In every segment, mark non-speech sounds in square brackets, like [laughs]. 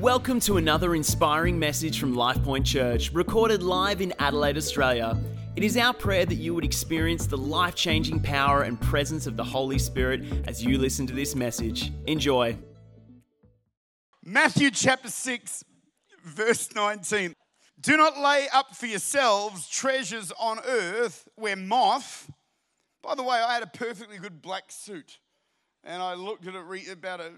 Welcome to another inspiring message from LifePoint Church, recorded live in Adelaide, Australia. It is our prayer that you would experience the life changing power and presence of the Holy Spirit as you listen to this message. Enjoy. Matthew chapter 6, verse 19. Do not lay up for yourselves treasures on earth where moth. By the way, I had a perfectly good black suit, and I looked at it about a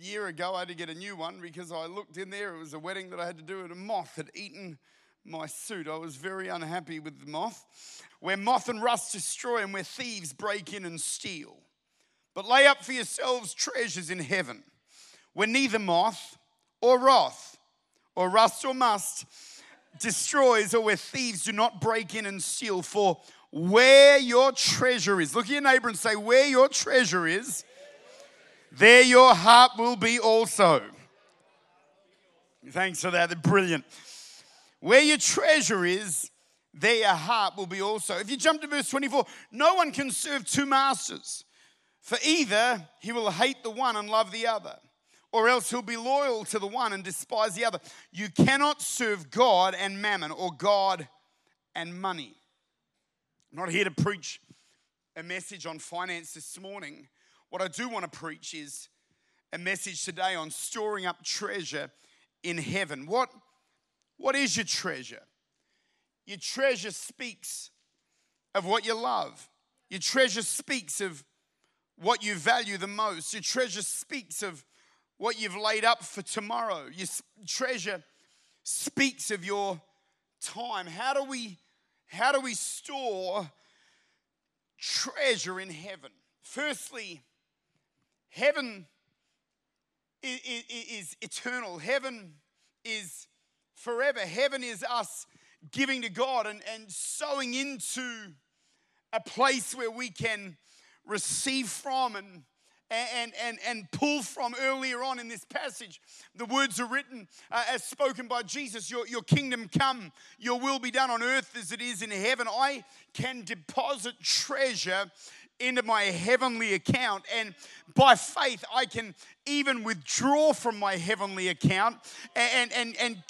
year ago. I had to get a new one because I looked in there. It was a wedding that I had to do, and a moth had eaten my suit. I was very unhappy with the moth. Where moth and rust destroy, and where thieves break in and steal. But lay up for yourselves treasures in heaven, where neither moth or wrath or rust or must destroys, or where thieves do not break in and steal. For where your treasure is, look at your neighbor and say, Where your treasure is, there your heart will be also. Thanks for that. They're brilliant. Where your treasure is, there your heart will be also. If you jump to verse 24, no one can serve two masters, for either he will hate the one and love the other, or else he'll be loyal to the one and despise the other. You cannot serve God and mammon, or God and money. I'm not here to preach a message on finance this morning. What I do want to preach is a message today on storing up treasure in heaven. What, what is your treasure? Your treasure speaks of what you love. Your treasure speaks of what you value the most. Your treasure speaks of what you've laid up for tomorrow. Your treasure speaks of your time. How do we how do we store treasure in heaven? Firstly, heaven is, is, eternal. Heaven is forever. Heaven is us giving to God and, and sowing into a place where we can receive from and and, and, and pull from earlier on in this passage. The words are written uh, as spoken by Jesus your, your kingdom come, your will be done on earth as it is in heaven. I can deposit treasure into my heavenly account, and by faith, I can even withdraw from my heavenly account and, and, and,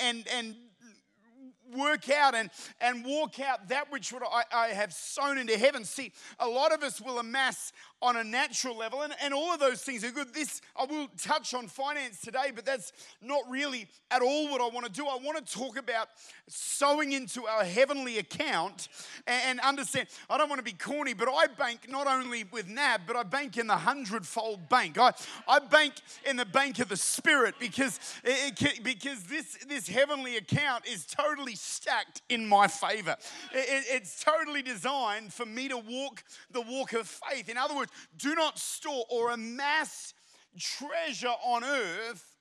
and, and, work out and, and walk out that which I, I have sown into heaven. See, a lot of us will amass on a natural level, and, and all of those things are good. This, I will touch on finance today, but that's not really at all what I want to do. I want to talk about sowing into our heavenly account and, and understand. I don't want to be corny, but I bank not only with NAB, but I bank in the hundredfold bank. I, I bank in the bank of the Spirit because, it, it, because this, this heavenly account is totally stacked in my favor. It, it's totally designed for me to walk the walk of faith. In other words, do not store or amass treasure on earth.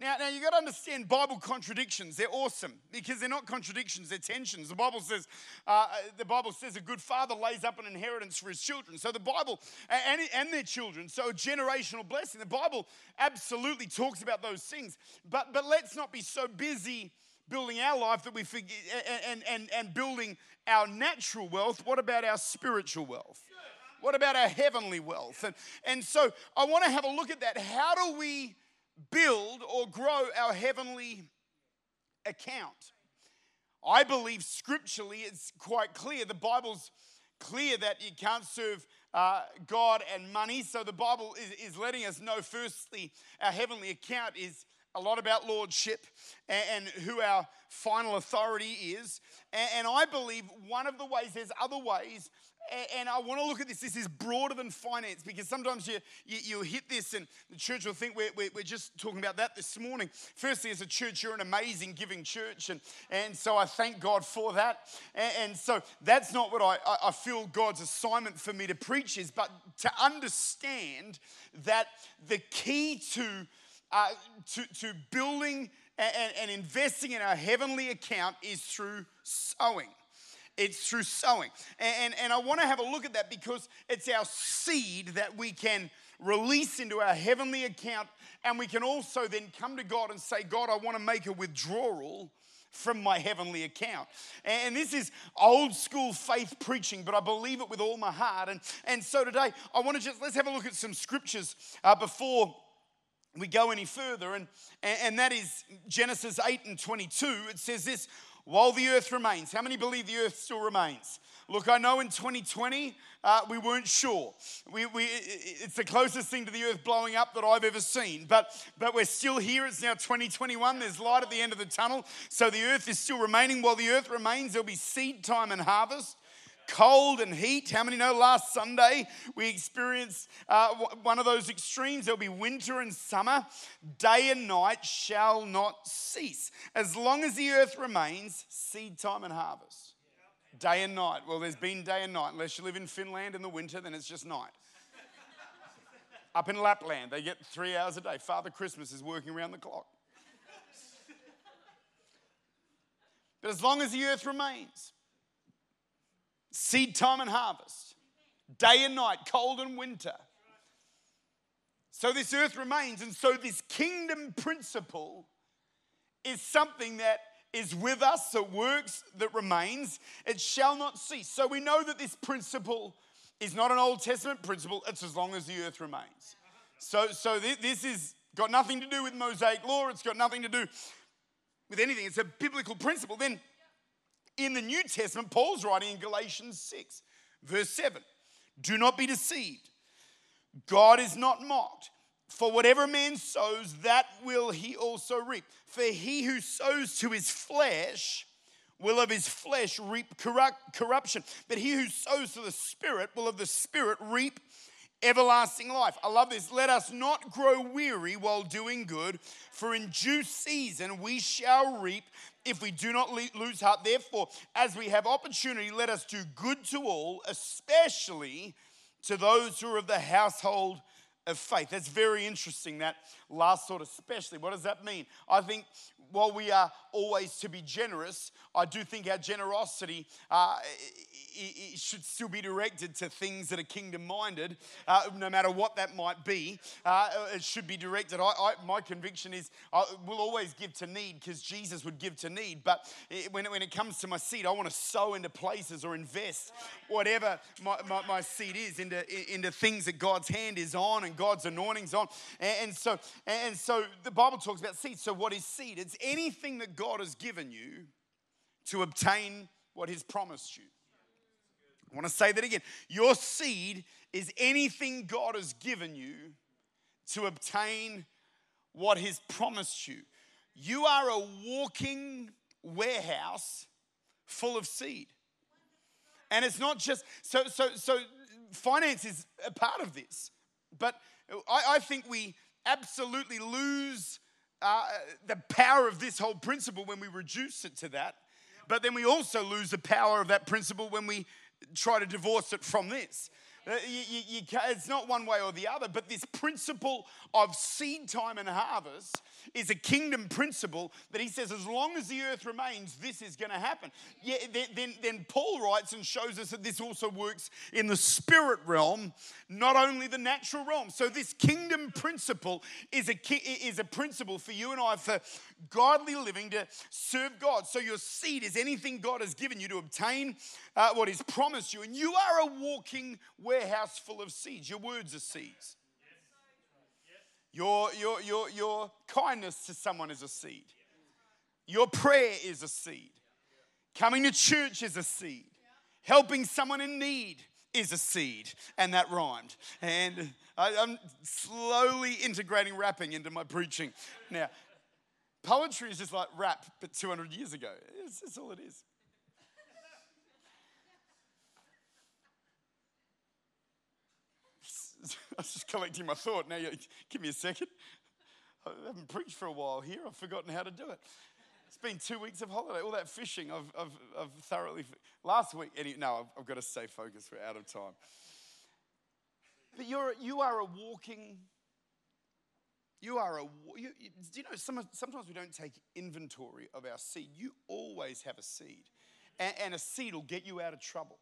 Now, now you got to understand Bible contradictions. They're awesome because they're not contradictions; they're tensions. The Bible says, uh, the Bible says, a good father lays up an inheritance for his children. So the Bible and, and their children. So a generational blessing. The Bible absolutely talks about those things. But but let's not be so busy building our life that we forget and and and building our natural wealth. What about our spiritual wealth? What about our heavenly wealth? And, and so I want to have a look at that. How do we build or grow our heavenly account? I believe scripturally it's quite clear. The Bible's clear that you can't serve uh, God and money. So the Bible is, is letting us know, firstly, our heavenly account is a lot about lordship and, and who our final authority is. And, and I believe one of the ways, there's other ways and I want to look at this. This is broader than finance because sometimes you, you, you hit this and the church will think we're, we're, just talking about that this morning. Firstly, as a church, you're an amazing giving church. And, and so I thank God for that. And, and so that's not what I, I feel God's assignment for me to preach is, but to understand that the key to, uh, to, to building and, and investing in our heavenly account is through sowing. It's through sowing. And, and, and I want to have a look at that because it's our seed that we can release into our heavenly account. And we can also then come to God and say, God, I want to make a withdrawal from my heavenly account. And this is old school faith preaching, but I believe it with all my heart. And, and so today, I want to just, let's have a look at some scriptures uh, before we go any further, and, and that is Genesis 8 and 22. It says this while the earth remains. How many believe the earth still remains? Look, I know in 2020 uh, we weren't sure. We, we, it's the closest thing to the earth blowing up that I've ever seen. But, but we're still here. It's now 2021. There's light at the end of the tunnel. So the earth is still remaining. While the earth remains, there'll be seed time and harvest cold and heat. How many know last Sunday we experienced uh, one of those extremes? There'll be winter and summer. Day and night shall not cease. As long as the earth remains, seed time and harvest. Day and night. Well, there's been day and night. Unless you live in Finland in the winter, then it's just night. [laughs] Up in Lapland, they get three hours a day. Father Christmas is working around the clock. But as long as the earth remains, seed time and harvest, day and night, cold and winter. So this earth remains. And so this kingdom principle is something that is with us, that works, that remains. It shall not cease. So we know that this principle is not an Old Testament principle, it's as long as the earth remains. So, so this is got nothing to do with Mosaic law, it's got nothing to do with anything. It's a biblical principle. Then in the New Testament, Paul's writing in Galatians 6, verse 7 Do not be deceived. God is not mocked. For whatever a man sows, that will he also reap. For he who sows to his flesh will of his flesh reap corruption. But he who sows to the Spirit will of the Spirit reap everlasting life. I love this. Let us not grow weary while doing good, for in due season we shall reap if we do not lose heart. Therefore, as we have opportunity, let us do good to all, especially to those who are of the household of faith. That's very interesting, that last sort, especially. What does that mean? I think while we are always to be generous, I do think our generosity uh, it, should still be directed to things that are kingdom minded, uh, no matter what that might be. Uh, it should be directed. I, I, my conviction is I will always give to need because Jesus would give to need. But it, when, when it comes to my seed, I want to sow into places or invest whatever my, my, my seed is into, into things that God's hand is on and God's anointing's on. And, and so, and so the Bible talks about seed. So, what is seed? It's anything that God has given you to obtain what He's promised you. I want to say that again. Your seed is anything God has given you to obtain what He's promised you. You are a walking warehouse full of seed. And it's not just so so so finance is a part of this. But I, I think we absolutely lose uh, the power of this whole principle when we reduce it to that. But then we also lose the power of that principle when we try to divorce it from this. Uh, you, you, you, it's not one way or the other, but this principle of seed time and harvest is a kingdom principle that he says, as long as the earth remains, this is going to happen. Yeah, then, then, then Paul writes and shows us that this also works in the spirit realm, not only the natural realm. So, this kingdom principle is a, is a principle for you and I for godly living to serve God. So, your seed is anything God has given you to obtain uh, what He's promised you. And you are a walking warehouse full of seeds. Your words are seeds. Your, your, your, your kindness to someone is a seed. Your prayer is a seed. Coming to church is a seed. Helping someone in need is a seed. And that rhymed. And I, am slowly integrating rapping into my preaching. Now, poetry is just like rap, but 200 years ago. It's, it's all it is. [laughs] I was just collecting my thought. Now, give me a second. I haven't preached for a while here. I've forgotten how to do it. It's been two weeks of holiday. All that fishing, I've, I've, I've thoroughly. Last week, any, no, I've, I've got to stay focused. We're out of time. But you're, you are a walking. You are a. You, do you know, some, sometimes we don't take inventory of our seed. You always have a seed. And, and a seed will get you out of trouble.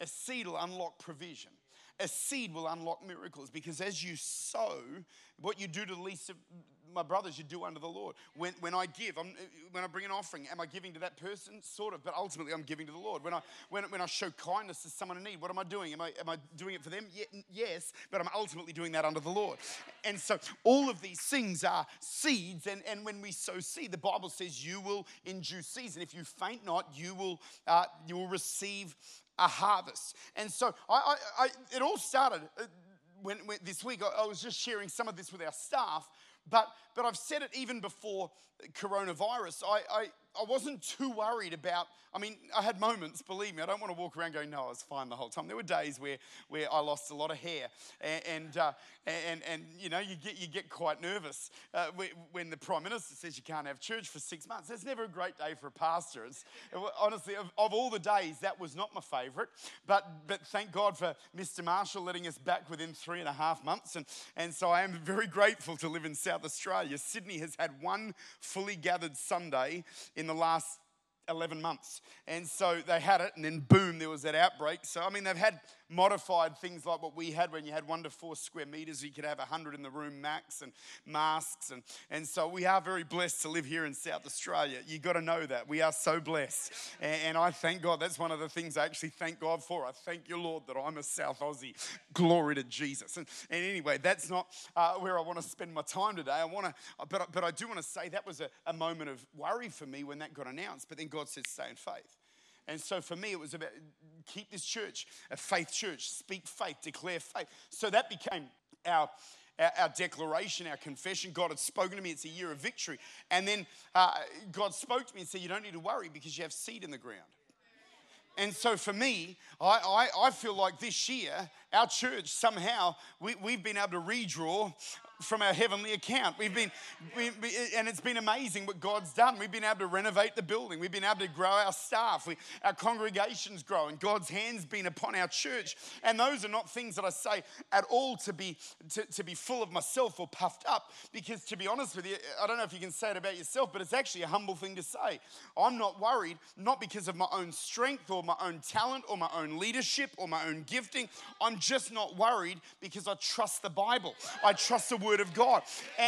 A seed will unlock provision a seed will unlock miracles because as you sow, what you do to the least of my brothers, you do unto the Lord. When, when I give, I'm, when I bring an offering, am I giving to that person? Sort of, but ultimately I'm giving to the Lord. When I, when, when I show kindness to someone in need, what am I doing? Am I, am I doing it for them? Yes, but I'm ultimately doing that unto the Lord. And so all of these things are seeds. And, and when we sow seed, the Bible says you will in due season. If you faint not, you will, uh, you will receive a harvest. And so I, I, I it all started uh, when, when this week. I, I was just sharing some of this with our staff but, but I've said it even before coronavirus. I, I, I wasn't too worried about, I mean, I had moments, believe me, I don't want to walk around going, no, I was fine the whole time. There were days where, where I lost a lot of hair and, and, uh, and, and you know, you get, you get quite nervous uh, when the Prime Minister says you can't have church for six months. That's never a great day for a pastor. It's, honestly, of, of all the days, that was not my favourite. But, but thank God for Mr. Marshall letting us back within three and a half months. And, and so I am very grateful to live in South Australia. Sydney has had one fully gathered Sunday in the last 11 months. And so they had it, and then boom, there was that outbreak. So, I mean, they've had modified things like what we had when you had one to four square meters, you could have 100 in the room max, and masks. And, and so we are very blessed to live here in South Australia. You've got to know that. We are so blessed. And, and I thank God. That's one of the things I actually thank God for. I thank you, Lord, that I'm a South Aussie. Glory to Jesus. And, and anyway, that's not uh, where I want to spend my time today. I want to, but, but I do want to say that was a, a moment of worry for me when that got announced. But then God said, stay in faith. And so for me, it was about keep this church a faith church, speak faith, declare faith. So that became our our, declaration, our confession. God had spoken to me. It's a year of victory. And then uh, God spoke to me and said, You don't need to worry because you have seed in the ground. And so for me, I, I, I feel like this year, our church somehow, we, we've been able to redraw from our heavenly account. We've been, we, and it's been amazing what God's done. We've been able to renovate the building. We've been able to grow our staff. We, our congregation's growing. God's hand's been upon our church. And those are not things that I say at all to be, to, to be full of myself or puffed up. Because to be honest with you, I don't know if you can say it about yourself, but it's actually a humble thing to say. I'm not worried, not because of my own strength or my own talent or my own leadership or my own gifting. I'm just not worried because I trust the Bible. I trust the word of God.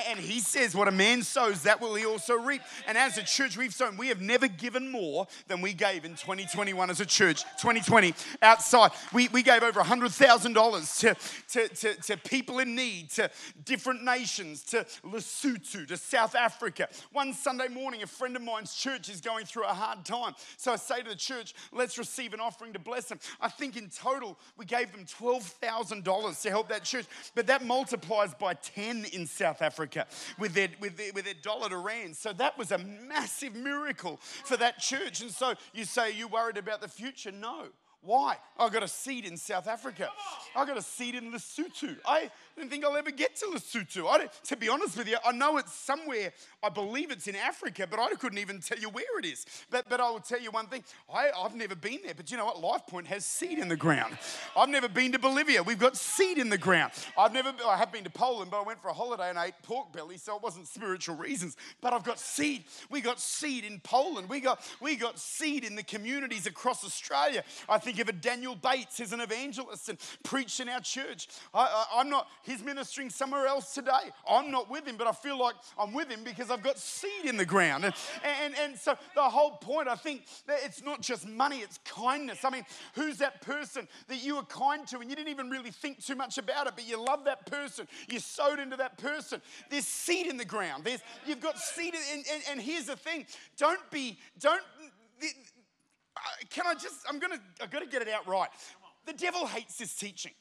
And he says, What a man sows, that will he also reap. And as a church, we've sown, we have never given more than we gave in 2021 as a church, 2020 outside. We, we gave over $100,000 to, to, to, to people in need, to different nations, to Lesotho, to South Africa. One Sunday morning, a friend of mine's church is going through a hard time. So I say to the church, Let's receive an offering to bless them. I think in total, we gave them $12,000 to help that church, but that multiplies by 10 in South Africa with their, with their, with their dollar to rand. So that was a massive miracle for that church. And so you say, Are you worried about the future? No. Why? I got a seat in South Africa. I got a seat in Lesotho. I didn't think I'll ever get to Lesotho. I to be honest with you, I know it's somewhere, I believe it's in Africa, but I couldn't even tell you where it is. But, but I will tell you one thing I, I've never been there, but you know what? Life Point has seed in the ground. I've never been to Bolivia. We've got seed in the ground. I've never, I have been to Poland, but I went for a holiday and ate pork belly, so it wasn't spiritual reasons. But I've got seed. We got seed in Poland. We got, we got seed in the communities across Australia. I think think of a Daniel Bates as an evangelist and preached in our church. I, am not, he's ministering somewhere else today. I'm not with him, but I feel like I'm with him because I've got seed in the ground. And, and, and so the whole point, I think, that it's not just money, it's kindness. I mean, who's that person that you were kind to and you didn't even really think too much about it, but you love that person, you sowed into that person. There's seed in the ground. There's, you've got seed, and, and, and here's the thing don't be, don't, uh, can I just, I'm gonna, I've got to get it out right. The devil hates this teaching.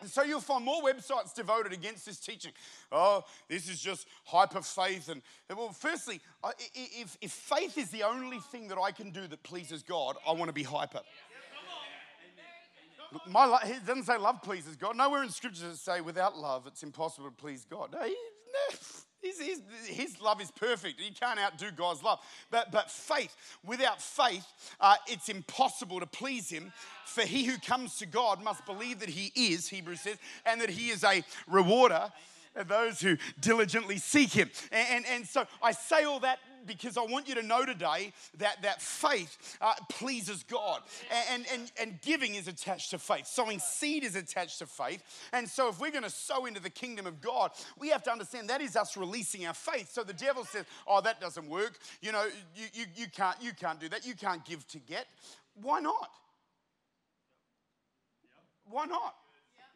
And so you'll find more websites devoted against this teaching. Oh, this is just hyper faith. And well, firstly, if, if faith is the only thing that I can do that pleases God, I want to be hyper. My, it doesn't say love pleases God. Nowhere in scripture does it say without love it's impossible to please God. No, no. His, his, his, love is perfect. You can't outdo God's love. But, but faith, without faith, uh, it's impossible to please Him. For he who comes to God must believe that He is, Hebrews says, and that He is a rewarder of those who diligently seek Him. And, and, and so I say all that because I want you to know today that, that faith uh, pleases God. And, and, and giving is attached to faith, sowing seed is attached to faith. And so, if we're going to sow into the kingdom of God, we have to understand that is us releasing our faith. So, the devil says, Oh, that doesn't work. You know, you, you, you, can't, you can't do that. You can't give to get. Why not? Why not?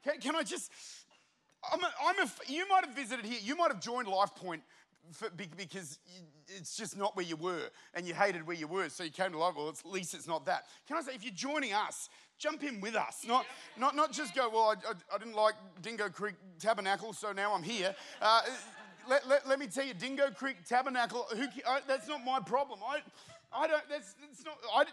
Can, can I just? I'm a, I'm a, you might have visited here. You might have joined LifePoint because it's just not where you were and you hated where you were. So you came to Life. Well, at least it's not that. Can I say, if you're joining us, jump in with us. Not, not, not just go, well, I, I, I didn't like Dingo Creek Tabernacle, so now I'm here. Uh, let, let, let, me tell you, Dingo Creek Tabernacle, who, I, that's not my problem. I, I don't, that's, that's not, I,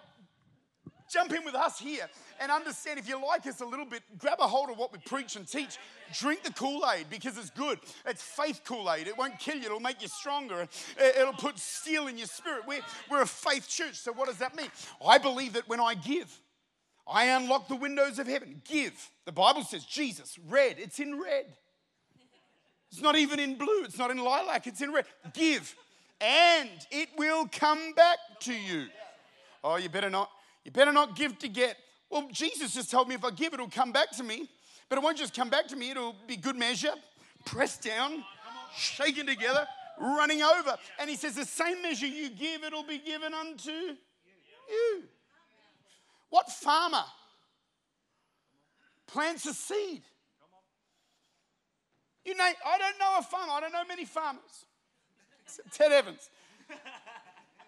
jump in with us here and understand if you like us a little bit, grab a hold of what we preach and teach. Drink the Kool Aid because it's good. It's faith Kool Aid. It won't kill you, it'll make you stronger. It'll put steel in your spirit. We're, we're a faith church. So, what does that mean? I believe that when I give, I unlock the windows of heaven. Give. The Bible says Jesus, red. It's in red. It's not even in blue. It's not in lilac. It's in red. Give. And it will come back to you. Oh, you better not you better not give to get. Well, Jesus just told me if I give, it'll come back to me. But it won't just come back to me, it'll be good measure, pressed down, shaken together, running over. And he says, The same measure you give, it'll be given unto you. What farmer plants a seed? You know, I don't know a farmer, I don't know many farmers. Ted Evans.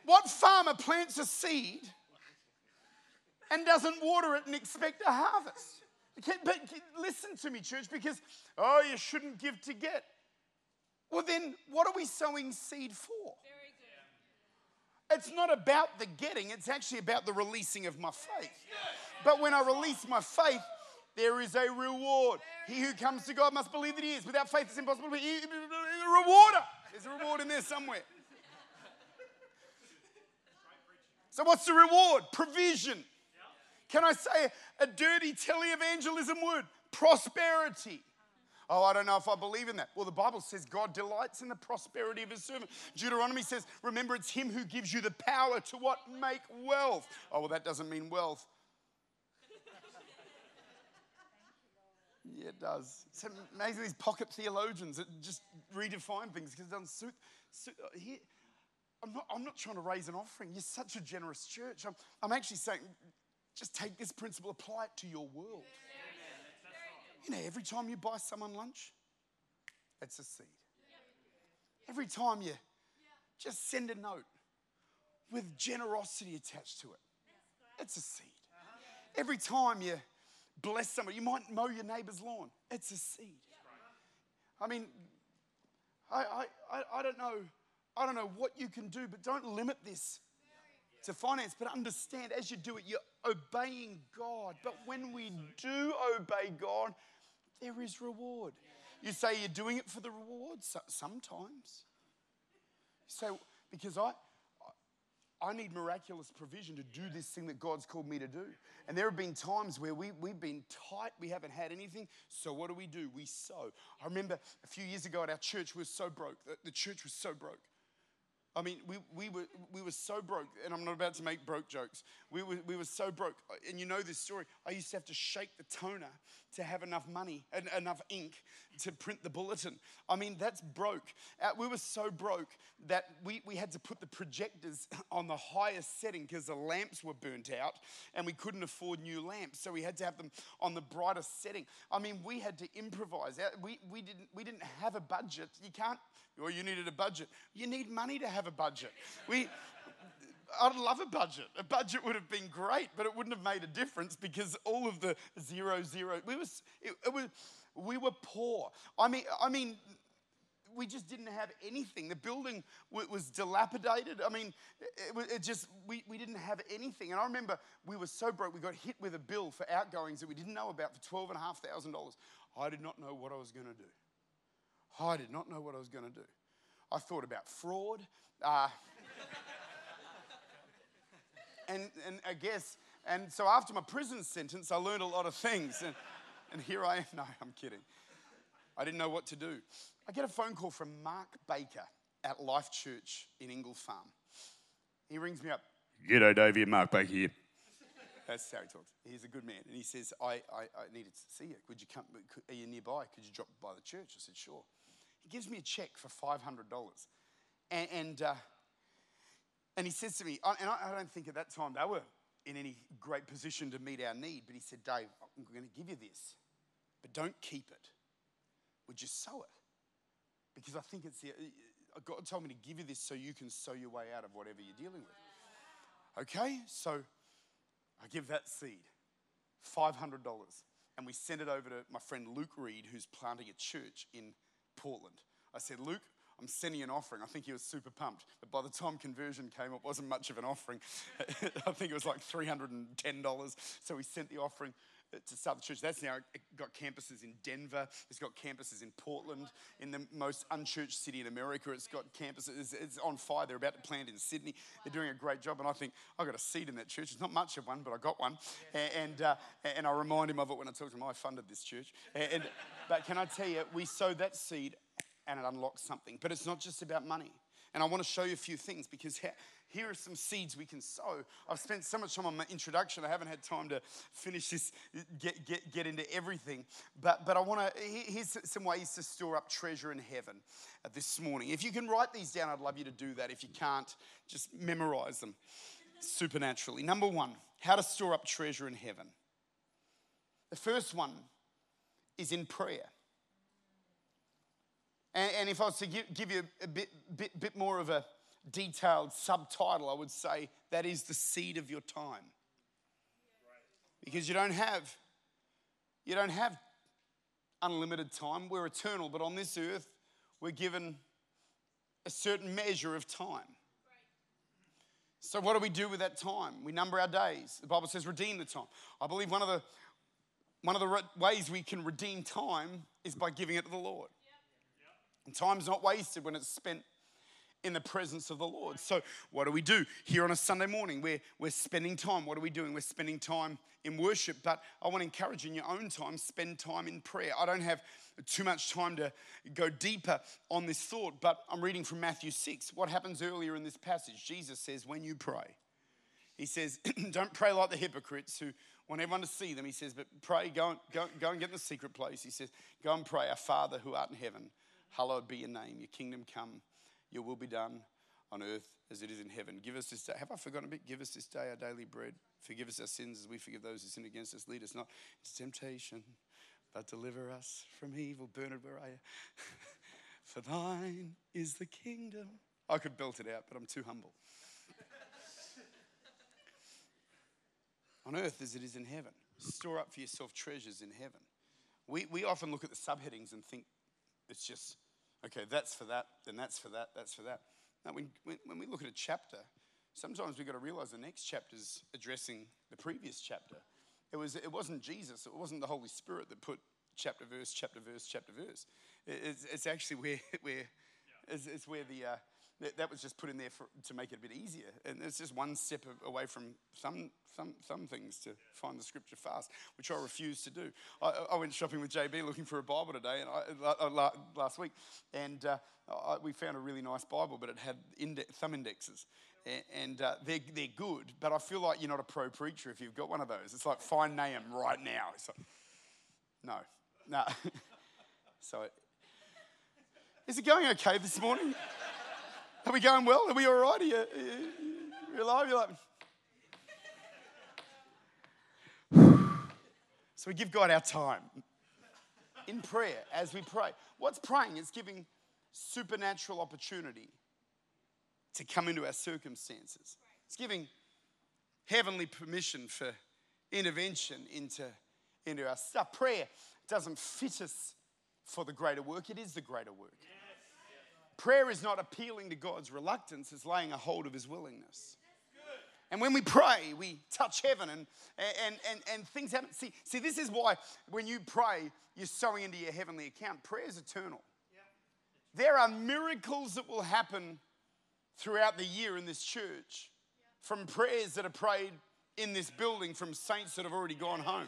What farmer plants a seed and doesn't water it and expect a harvest. But listen to me, church, because, oh, you shouldn't give to get. Well, then, what are we sowing seed for? It's not about the getting, it's actually about the releasing of my faith. But when I release my faith, there is a reward. He who comes to God must believe that He is. Without faith, it's impossible a rewarder. There's a reward in there somewhere. So, what's the reward? Provision. Can I say a dirty televangelism word? Prosperity. Oh, I don't know if I believe in that. Well, the Bible says God delights in the prosperity of his servant. Deuteronomy says, remember, it's him who gives you the power to what? Make wealth. Oh, well, that doesn't mean wealth. yeah, it does. It's amazing these pocket theologians that just redefine things because it doesn't suit. suit uh, here, I'm not, I'm not trying to raise an offering. You're such a generous church. I'm, I'm actually saying just take this principle, apply it to your world. You know, every time you buy someone lunch, it's a seed. Every time you just send a note with generosity attached to it, it's a seed. Every time you bless somebody, you might mow your neighbor's lawn, it's a seed. I mean, I, I, I don't know, I don't know what you can do, but don't limit this to finance, but understand as you do it, you're obeying God. But when we do obey God, there is reward. You say you're doing it for the reward? Sometimes. So, because I, I need miraculous provision to do this thing that God's called me to do. And there have been times where we, we've been tight, we haven't had anything. So what do we do? We sow. I remember a few years ago at our church, we were so broke. The, the church was so broke. I mean, we, we, were, we were so broke, and I'm not about to make broke jokes. We were, we were so broke. And you know this story. I used to have to shake the toner to have enough money and enough ink to print the bulletin. I mean, that's broke. Uh, we were so broke that we, we had to put the projectors [laughs] on the highest setting because the lamps were burnt out and we couldn't afford new lamps. So we had to have them on the brightest setting. I mean, we had to improvise. Uh, we, we, didn't, we didn't have a budget. You can't, or you needed a budget. You need money to have a budget. We, I'd love a budget. A budget would have been great, but it wouldn't have made a difference because all of the zero zero. We was it, it was we were poor. I mean, I mean, we just didn't have anything. The building was dilapidated. I mean, it, it just we, we didn't have anything. And I remember we were so broke. We got hit with a bill for outgoings that we didn't know about for twelve and a half thousand dollars. I did not know what I was going to do. I did not know what I was going to do. I thought about fraud. Uh, [laughs] and, and I guess, and so after my prison sentence, I learned a lot of things. And, and here I am. [laughs] No, I'm kidding. I didn't know what to do. I get a phone call from Mark Baker at Life Church in Ingle Farm. He rings me up. G'day, Davey. Mark Baker here. That's how he talks. He's a good man. And he says, I, I, I needed to see you. Could you come? Are you nearby? Could you drop by the church? I said, sure. He gives me a check for $500. And, and, uh, and he says to me, and I don't think at that time they were in any great position to meet our need, but he said, Dave, I'm going to give you this, but don't keep it. Would you sow it? Because I think it's the, uh, God told me to give you this so you can sow your way out of whatever you're dealing with. Okay, so I give that seed, $500, and we send it over to my friend Luke Reed, who's planting a church in Portland. I said, Luke, I'm sending an offering. I think he was super pumped. But by the time conversion came, it wasn't much of an offering. [laughs] I think it was like $310. So we sent the offering to start the church. That's now got campuses in Denver. It's got campuses in Portland, in the most unchurched city in America. It's got campuses. It's on fire. They're about to plant in Sydney. They're doing a great job. And I think I got a seat in that church. It's not much of one, but I got one. And uh, and I remind him of it when I talk to him. I funded this church. And but can I tell you, we sowed that seed, and it unlocks something. But it's not just about money. And I want to show you a few things because here are some seeds we can sow. I've spent so much time on my introduction, I haven't had time to finish this, get, get, get into everything. But, but I want to, here's some ways to store up treasure in heaven uh, this morning. If you can write these down, I'd love you to do that. If you can't, just memorize them supernaturally. Number one, how to store up treasure in heaven. The first one is in prayer. And, and if I was to give, give you a bit, bit, bit more of a detailed subtitle, I would say that is the seed of your time. Because you don't have, you don't have unlimited time. We're eternal, but on this earth, we're given a certain measure of time. So, what do we do with that time? We number our days. The Bible says, redeem the time. I believe one of the, one of the ways we can redeem time is by giving it to the Lord. And time's not wasted when it's spent in the presence of the Lord. So, what do we do here on a Sunday morning? We're, we're spending time. What are we doing? We're spending time in worship. But I want to encourage you in your own time, spend time in prayer. I don't have too much time to go deeper on this thought, but I'm reading from Matthew 6. What happens earlier in this passage? Jesus says, When you pray, he says, [clears throat] Don't pray like the hypocrites who want everyone to see them. He says, But pray, go, go, go and get in the secret place. He says, Go and pray, Our Father who art in heaven, hallowed be your name, your kingdom come your will be done on earth as it is in heaven. Give us this day. Have I forgotten a bit? Give us this day our daily bread. Forgive us our sins as we forgive those who sin against us. Lead us not into temptation, but deliver us from evil. Bernard, where are you? [laughs] For thine is the kingdom. I could belt it out, but I'm too humble. [laughs] on earth as it is in heaven. Store up for yourself treasures in heaven. We, we often look at the subheadings and think it's just okay, that's for that, then that's for that, that's for that. Now, when, when, when we look at a chapter, sometimes we've got to realize the next chapter is addressing the previous chapter. It, was, it wasn't Jesus, it wasn't the Holy Spirit that put chapter, verse, chapter, verse, chapter, verse. It's, it's actually where, [laughs] where, it's, it's where the, uh, that was just put in there for, to make it a bit easier. And it's just one step away from some, some, some things to find the scripture fast, which I refuse to do. I, I went shopping with JB looking for a Bible today, and I, last week, and uh, I, we found a really nice Bible, but it had index, thumb indexes. And uh, they're, they're good, but I feel like you're not a pro preacher if you've got one of those. It's like, find Nahum right now. It's like, no, no. [laughs] so, is it going okay this morning? Are we going well? Are we all right? Are you, are you alive? You're like, so we give God our time in prayer as we pray. What's praying? It's giving supernatural opportunity to come into our circumstances. It's giving heavenly permission for intervention into, into our stuff. Prayer doesn't fit us for the greater work, it is the greater work. Prayer is not appealing to God's reluctance, it's laying a hold of his willingness. And when we pray, we touch heaven and, and, and, and things happen. See, see, this is why when you pray, you're sowing into your heavenly account. Prayer is eternal. There are miracles that will happen throughout the year in this church from prayers that are prayed in this building from saints that have already gone home.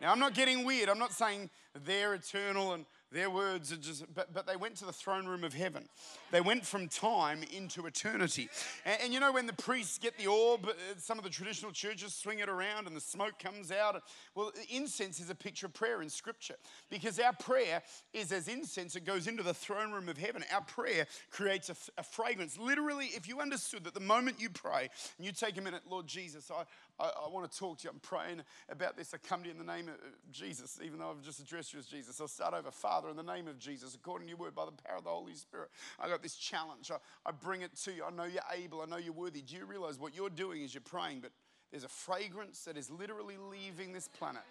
Now, I'm not getting weird. I'm not saying they're eternal and Their words are just, but, but they went to the throne room of heaven. They went from time into eternity. And, and, you know, when the priests get the orb, uh, some of the traditional churches swing it around and the smoke comes out. Well, incense is a picture of prayer in Scripture because our prayer is as incense, it goes into the throne room of heaven. Our prayer creates a, a fragrance. Literally, if you understood that the moment you pray and you take a minute, Lord Jesus, I, I, I, want to talk to you. I'm praying about this. I come to you in the name of Jesus, even though I've just addressed you as Jesus. I'll start over. Father, in the name of Jesus, according to your word, by the power of the Holy Spirit, I got this challenge. I, I bring it to you. I know you're able. I know you're worthy. Do you realize what you're doing is you're praying, but there's a fragrance that is literally leaving this planet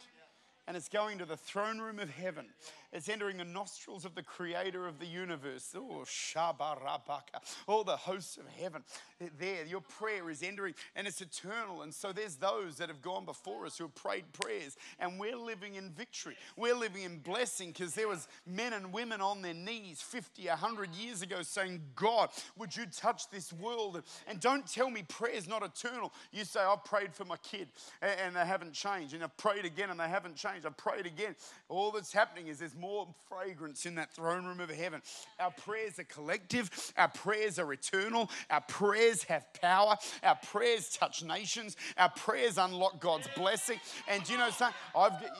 and it's going to the throne room of heaven. It's entering the nostrils of the creator of the universe. Oh, Shabarabaka. All the hosts of heaven. There, your prayer is entering and it's eternal. And so there's those that have gone before us who have prayed prayers, and we're living in victory. We're living in blessing because there was men and women on their knees 50, 100 years ago saying, God, would you touch this world? And don't tell me prayer is not eternal. You say, I've prayed for my kid and they haven't changed. And I've prayed again and they haven't changed. I prayed again. All that's happening is there's more fragrance in that throne room of heaven. Our prayers are collective, our prayers are eternal, our prayers have power, our prayers touch nations, our prayers unlock God's blessing. And you know, how,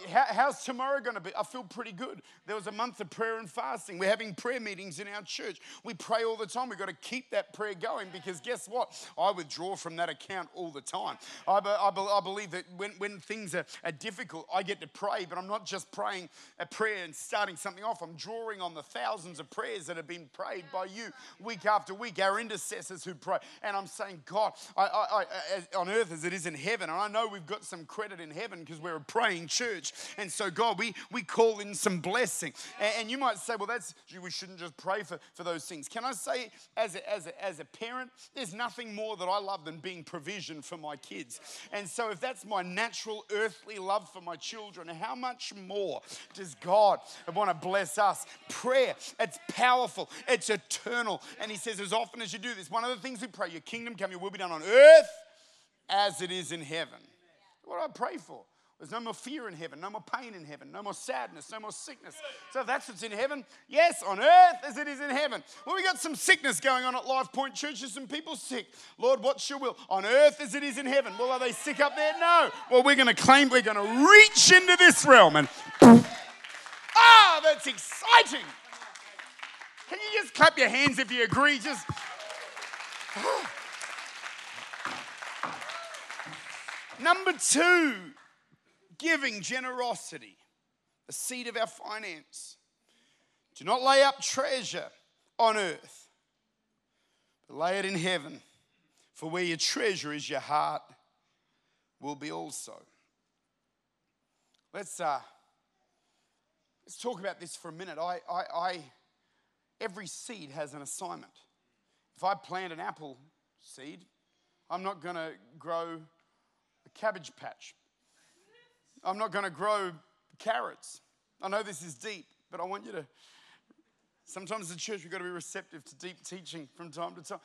how's tomorrow going to be? I feel pretty good. There was a month of prayer and fasting. We're having prayer meetings in our church. We pray all the time. We've got to keep that prayer going because guess what? I withdraw from that account all the time. I, I, I believe that when, when things are, are difficult, I get to pray, but I'm not just praying a prayer and starting something off. I'm drawing on the thousands of prayers that have been prayed by you week after week, our intercessors who pray. And I'm saying, God, I, I, I, on earth as it is in heaven. And I know we've got some credit in heaven because we're a praying church. And so, God, we, we call in some blessing. And, and you might say, well, that's, we shouldn't just pray for, for those things. Can I say, as a, as, a, as a parent, there's nothing more that I love than being provision for my kids. And so, if that's my natural earthly love for my children, how much more does God want to bless us? Prayer, it's powerful, it's eternal. And He says, as often as you do this, one of the things we pray, your kingdom come, your will be done on earth as it is in heaven. What do I pray for? There's no more fear in heaven, no more pain in heaven, no more sadness, no more sickness. So if that's what's in heaven, yes, on earth as it is in heaven. Well, we got some sickness going on at Life Point Church. There's some people sick. Lord, what's your will? On earth as it is in heaven. Well, are they sick up there? No. Well, we're going to claim, we're going to reach into this realm and that's exciting. Can you just clap your hands if you agree? Just. [sighs] Number two, giving, generosity, the seed of our finance. Do not lay up treasure on earth, but lay it in heaven. For where your treasure is, your heart will be also. Let's uh, let's talk about this for a minute. I, I, I every seed has an assignment. If I plant an apple seed, I'm not going to grow a cabbage patch. I'm not going to grow carrots. I know this is deep, but I want you to. Sometimes a church, we've got to be receptive to deep teaching from time to time.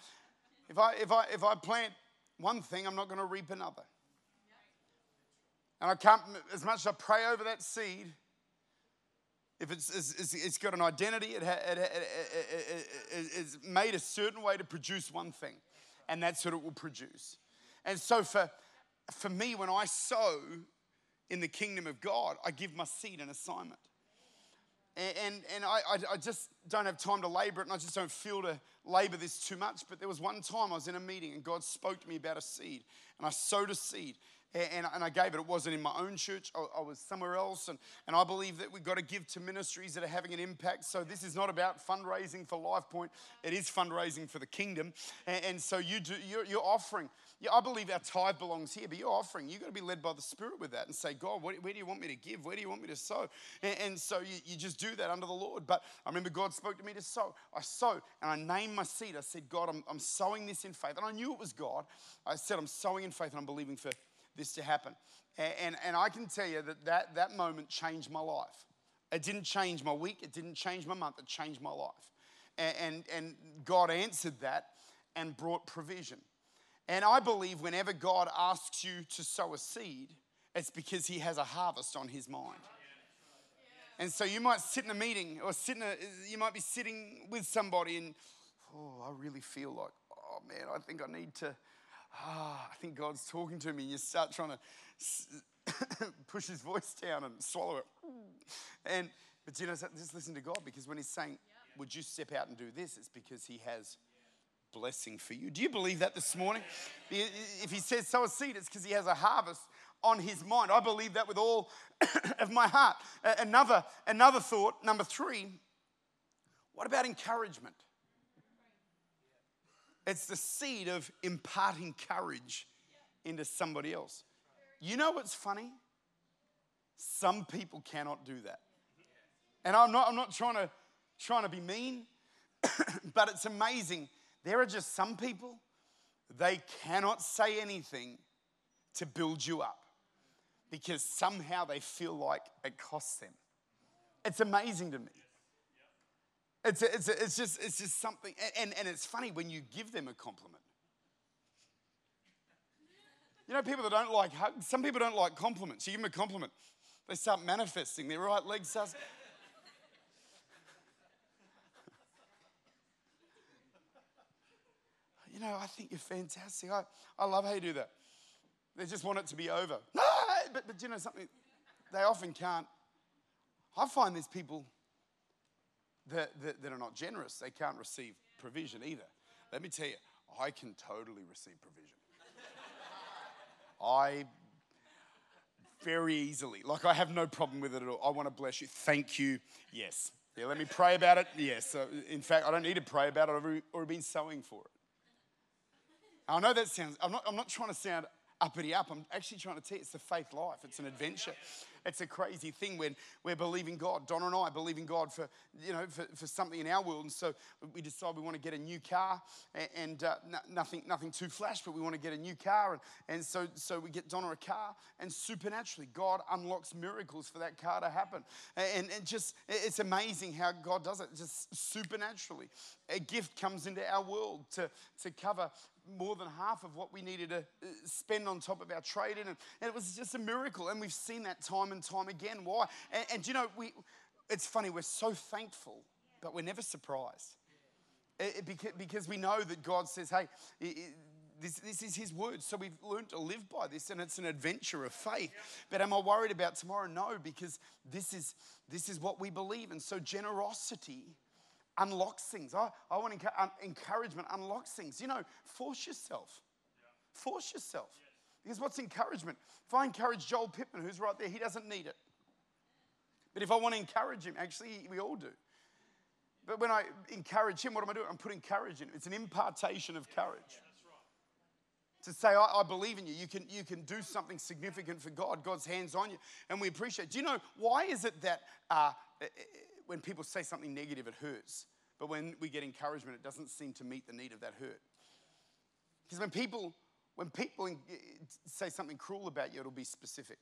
If I, if I, if I plant one thing, I'm not going to reap another. And I can't, as much as I pray over that seed, if it's, it's, it's got an identity, it, it, it, it's made a certain way to produce one thing, and that's what it will produce. And so for, for me, when I sow, in the kingdom of God, I give my seed an assignment. And, and, and I, I, just don't have time to labor it, and I just don't feel to labor this too much. But there was one time I was in a meeting, and God spoke to me about a seed, and I sowed a seed and, and I gave it. It wasn't in my own church, I, I was somewhere else. And, and I believe that we've got to give to ministries that are having an impact. So this is not about fundraising for Life Point, it is fundraising for the kingdom. And, and so you do, you're, you're offering. Yeah, I believe our tithe belongs here, but you're offering. You've got to be led by the Spirit with that and say, God, where do you want me to give? Where do you want me to sow? And, and so you, you just do that under the Lord. But I remember God spoke to me to sow. I sowed and I named my seed. I said, God, I'm, I'm sowing this in faith. And I knew it was God. I said, I'm sowing in faith and I'm believing for this to happen. And, and, and I can tell you that, that that moment changed my life. It didn't change my week, it didn't change my month, it changed my life. And, and, and God answered that and brought provision. And I believe whenever God asks you to sow a seed, it's because He has a harvest on His mind. And so you might sit in a meeting or sit in a, you might be sitting with somebody and, oh, I really feel like, oh man, I think I need to, ah, I think God's talking to me. And you start trying to [coughs] push his voice down and swallow it. And, but you know, just listen to God because when he's saying, would you step out and do this? It's because he has blessing for you. Do you believe that this morning? If he says sow a seed, it's because he has a harvest on his mind. I believe that with all [coughs] of my heart. Another, another thought, number three, what about encouragement? It's the seed of imparting courage into somebody else. You know what's funny? Some people cannot do that. And I'm not, I'm not trying to trying to be mean, [coughs] but it's amazing. There are just some people, they cannot say anything to build you up because somehow they feel like it costs them. It's amazing to me. It's, a, it's, a, it's, just, it's just something, and, and it's funny when you give them a compliment. You know, people that don't like hugs, some people don't like compliments. You give them a compliment, they start manifesting, their right leg starts. you know, I think you're fantastic. I, I love how you do that. They just want it to be over. But, but you know something? They often can't. I find these people that, that, that are not generous. They can't receive provision either. Let me tell you, I can totally receive provision. I very easily, like I have no problem with it at all. I want to bless you. Thank you. Yes. Yeah, let me pray about it. Yes. In fact, I don't need to pray about it. I've already, already been sowing for it. I know that sounds, I'm not, I'm not trying to sound uppity up. I'm actually trying to tell you it's a faith life, it's an adventure. It's a crazy thing when we're believing God. Donna and I are believing God for, you know, for, for something in our world. And so we decide we want to get a new car and, uh, nothing, nothing too flash, but we want to get a new car. And, and so, so we get Donna a car and supernaturally God unlocks miracles for that car to happen. And, and just, it's amazing how God does it, just supernaturally. A gift comes into our world to, to cover more than half of what we needed to uh, spend on top of our trade in. And, it was just a miracle. And we've seen that time and time again. Why? And, and you know, we, it's funny, we're so thankful, but we're never surprised. It, it, because, we know that God says, hey, it, this, this, is His word. So we've learned to live by this, and it's an adventure of faith. But am I worried about tomorrow? No, because this is, this is what we believe. And so generosity unlocks things. I, I want encouragement, unlocks things. You know, force yourself. Yeah. Force yourself. Yes. Because what's encouragement? If I encourage Joel Pittman, who's right there, he doesn't need it. But if I want to encourage him, actually, we all do. But when I encourage him, what am I doing? I'm putting courage in. It's an impartation of courage. Yeah, to say, I, I, believe in you. You can, you can do something significant for God. God's hands on you. And we appreciate. Do you know why is it that uh, when people say something negative, it hurts. But when we get encouragement, it doesn't seem to meet the need of that hurt. Because when people, when people eh, say something cruel about you, it'll be specific.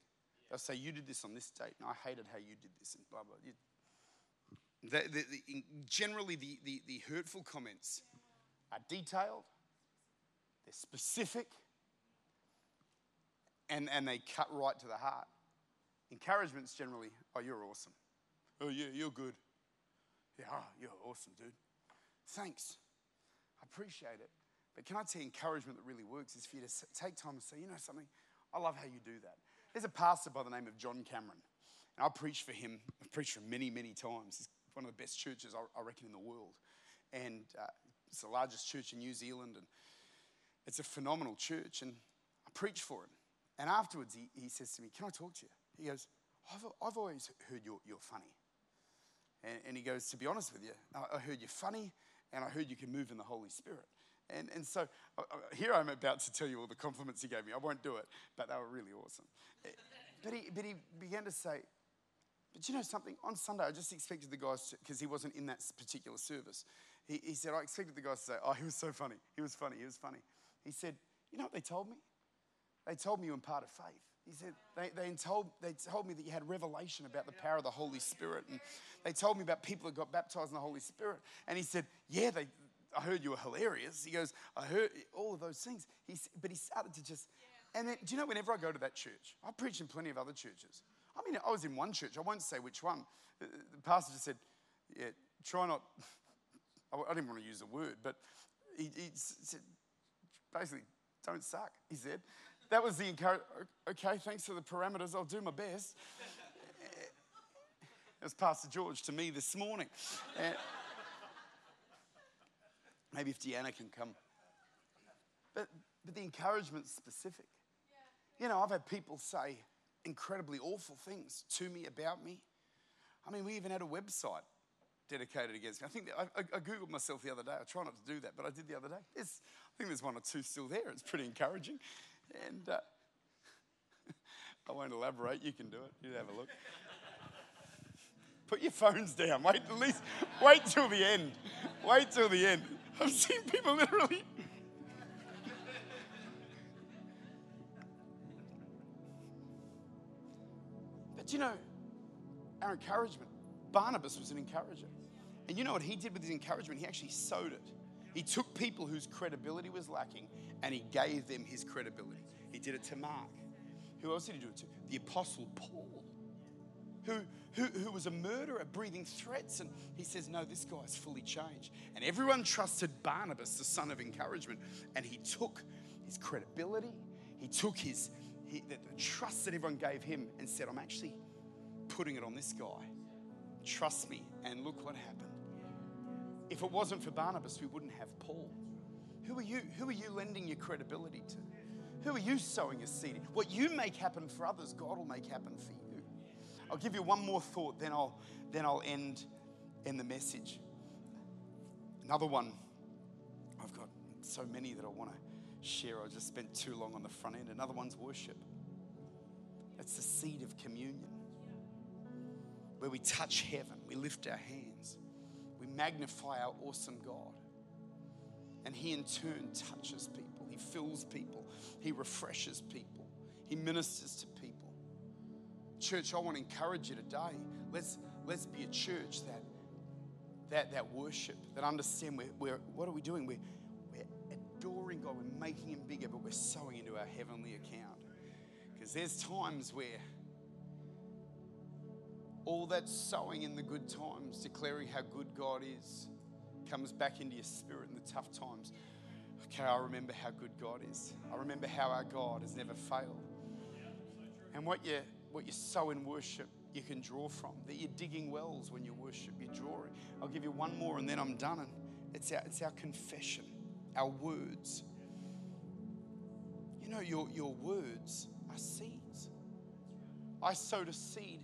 They'll say, You did this on this date, and I hated how you did this, and blah, blah. The, the, the, generally, the, the, the hurtful comments are detailed, they're specific, and, and they cut right to the heart. Encouragement's generally, Oh, you're awesome. Oh, yeah, you're good. Yeah, oh, you're awesome, dude. Thanks. I appreciate it. But can I tell you, encouragement that really works is for you to take time and say, you know something? I love how you do that. There's a pastor by the name of John Cameron. And I preached for him. I've preached for him many, many times. He's one of the best churches, I reckon, in the world. And uh, it's the largest church in New Zealand. And it's a phenomenal church. And I preached for him. And afterwards, he, he says to me, Can I talk to you? He goes, I've, I've always heard you're, you're funny. And, and he goes, To be honest with you, I, heard you're funny and I heard you can move in the Holy Spirit. And, and so uh, uh, here I'm about to tell you all the compliments he gave me. I won't do it, but they were really awesome. Eh, but he, but he began to say, but you know something? On Sunday, I just expected the guys, because he wasn't in that particular service, he, he said, I expected the guys to say, Oh, he was so funny. He was funny. He was funny. He said, You know what they told me? They told me you imparted faith. He said, they, they, told, they told me that you had revelation about the power of the Holy Spirit. And they told me about people that got baptized in the Holy Spirit. And he said, Yeah, they, I heard you were hilarious. He goes, I heard all of those things. He, but he started to just, and then, do you know, whenever I go to that church, I preach in plenty of other churches. I mean, I was in one church, I won't say which one, uh, the pastor just said, yeah, try not, [laughs] I didn't want to use the word, but he, he said, basically, don't suck, he said. That was the encouragement. Okay, thanks for the parameters. I'll do my best. It was Pastor George to me this morning. And maybe if Deanna can come. But, but the encouragement's specific. You know, I've had people say incredibly awful things to me about me. I mean, we even had a website dedicated against me. I think I, I, I, Googled myself the other day. I try not to do that, but I did the other day. There's, I think there's one or two still there. It's pretty encouraging. And uh, [laughs] I won't elaborate. You can do it. You have a look. Put your phones down. Wait at least. Wait till the end. Wait till the end. I've seen people literally. But you know, our encouragement. Barnabas was an encourager. And you know what he did with his encouragement? He actually sowed it. He took people whose credibility was lacking and he gave them his credibility. He did it to Mark. Who else did he do it to? The Apostle Paul, who, who, who was a murderer, breathing threats. And he says, No, this guy's fully changed. And everyone trusted Barnabas, the son of encouragement. And he took his credibility, he took his he, the, the trust that everyone gave him and said, I'm actually putting it on this guy. Trust me. And look what happened. If it wasn't for Barnabas, we wouldn't have Paul. Who are you? Who are you lending your credibility to? Who are you sowing a seed in? What you make happen for others, God will make happen for you. I'll give you one more thought, then I'll then I'll end in the message. Another one. I've got so many that I want to share. I just spent too long on the front end. Another one's worship. It's the seed of communion. Where we touch heaven, we lift our hands, magnify our awesome God. And He in turn touches people, He fills people, He refreshes people, He ministers to people. Church, I want to encourage you today. Let's, let's be a church that, that, that worship, that understand we're, we're, what are we doing? We're, we're adoring God, we're making Him bigger, but we're sowing into our heavenly account. Because there's times where all that sowing in the good times, declaring how good God is, comes back into your spirit in the tough times. Okay, I remember how good God is. I remember how our God has never failed. And what you what you sow in worship, you can draw from. That you're digging wells when you worship, you're drawing. I'll give you one more and then I'm done. And it's our, it's our confession, our words. You know, your, your words are seeds. I sowed a seed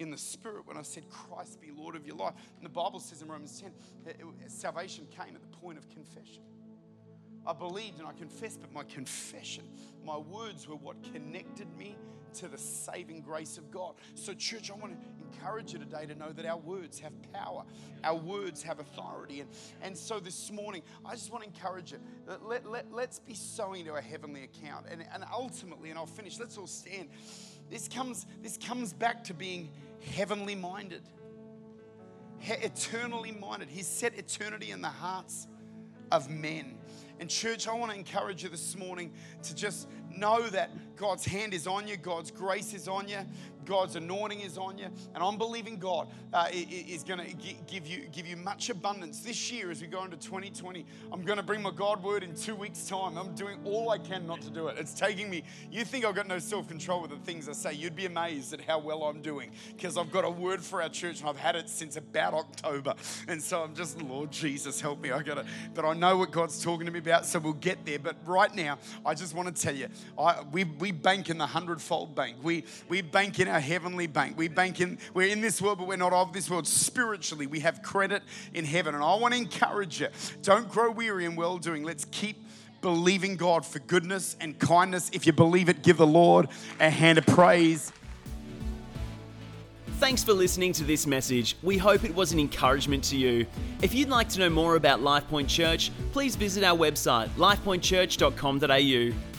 in the spirit when I said, Christ be Lord of your life. And the Bible says in Romans 10, it, it, salvation came at the point of confession. I believed and I confessed, but my confession, my words were what connected me to the saving grace of God. So, church, I want to encourage you today to know that our words have power, our words have authority. And, and so, this morning, I just want to encourage you that let, let, let's be sowing to our heavenly account. And, and ultimately, and I'll finish, let's all stand. This comes, this comes back to being heavenly minded, eternally minded. He's set eternity in the hearts of men. And, church, I want to encourage you this morning to just know that God's hand is on you, God's grace is on you, God's anointing is on you. And I'm believing God uh, is going to give you, give you much abundance this year as we go into 2020. I'm going to bring my God word in two weeks' time. I'm doing all I can not to do it. It's taking me, you think I've got no self control with the things I say. You'd be amazed at how well I'm doing because I've got a word for our church and I've had it since about October. And so I'm just, Lord Jesus, help me. I got it, but I know what God's talking to me about, so we'll get there. But right now, I just want to tell you, I, we, we bank in the hundredfold bank. We, we bank in our heavenly bank. We bank in, we're in this world, but we're not of this world. Spiritually, we have credit in heaven. And I want to encourage you don't grow weary in well doing. Let's keep believing God for goodness and kindness. If you believe it, give the Lord a hand of praise. Thanks for listening to this message. We hope it was an encouragement to you. If you'd like to know more about LifePoint Church, please visit our website, lifepointchurch.com.au.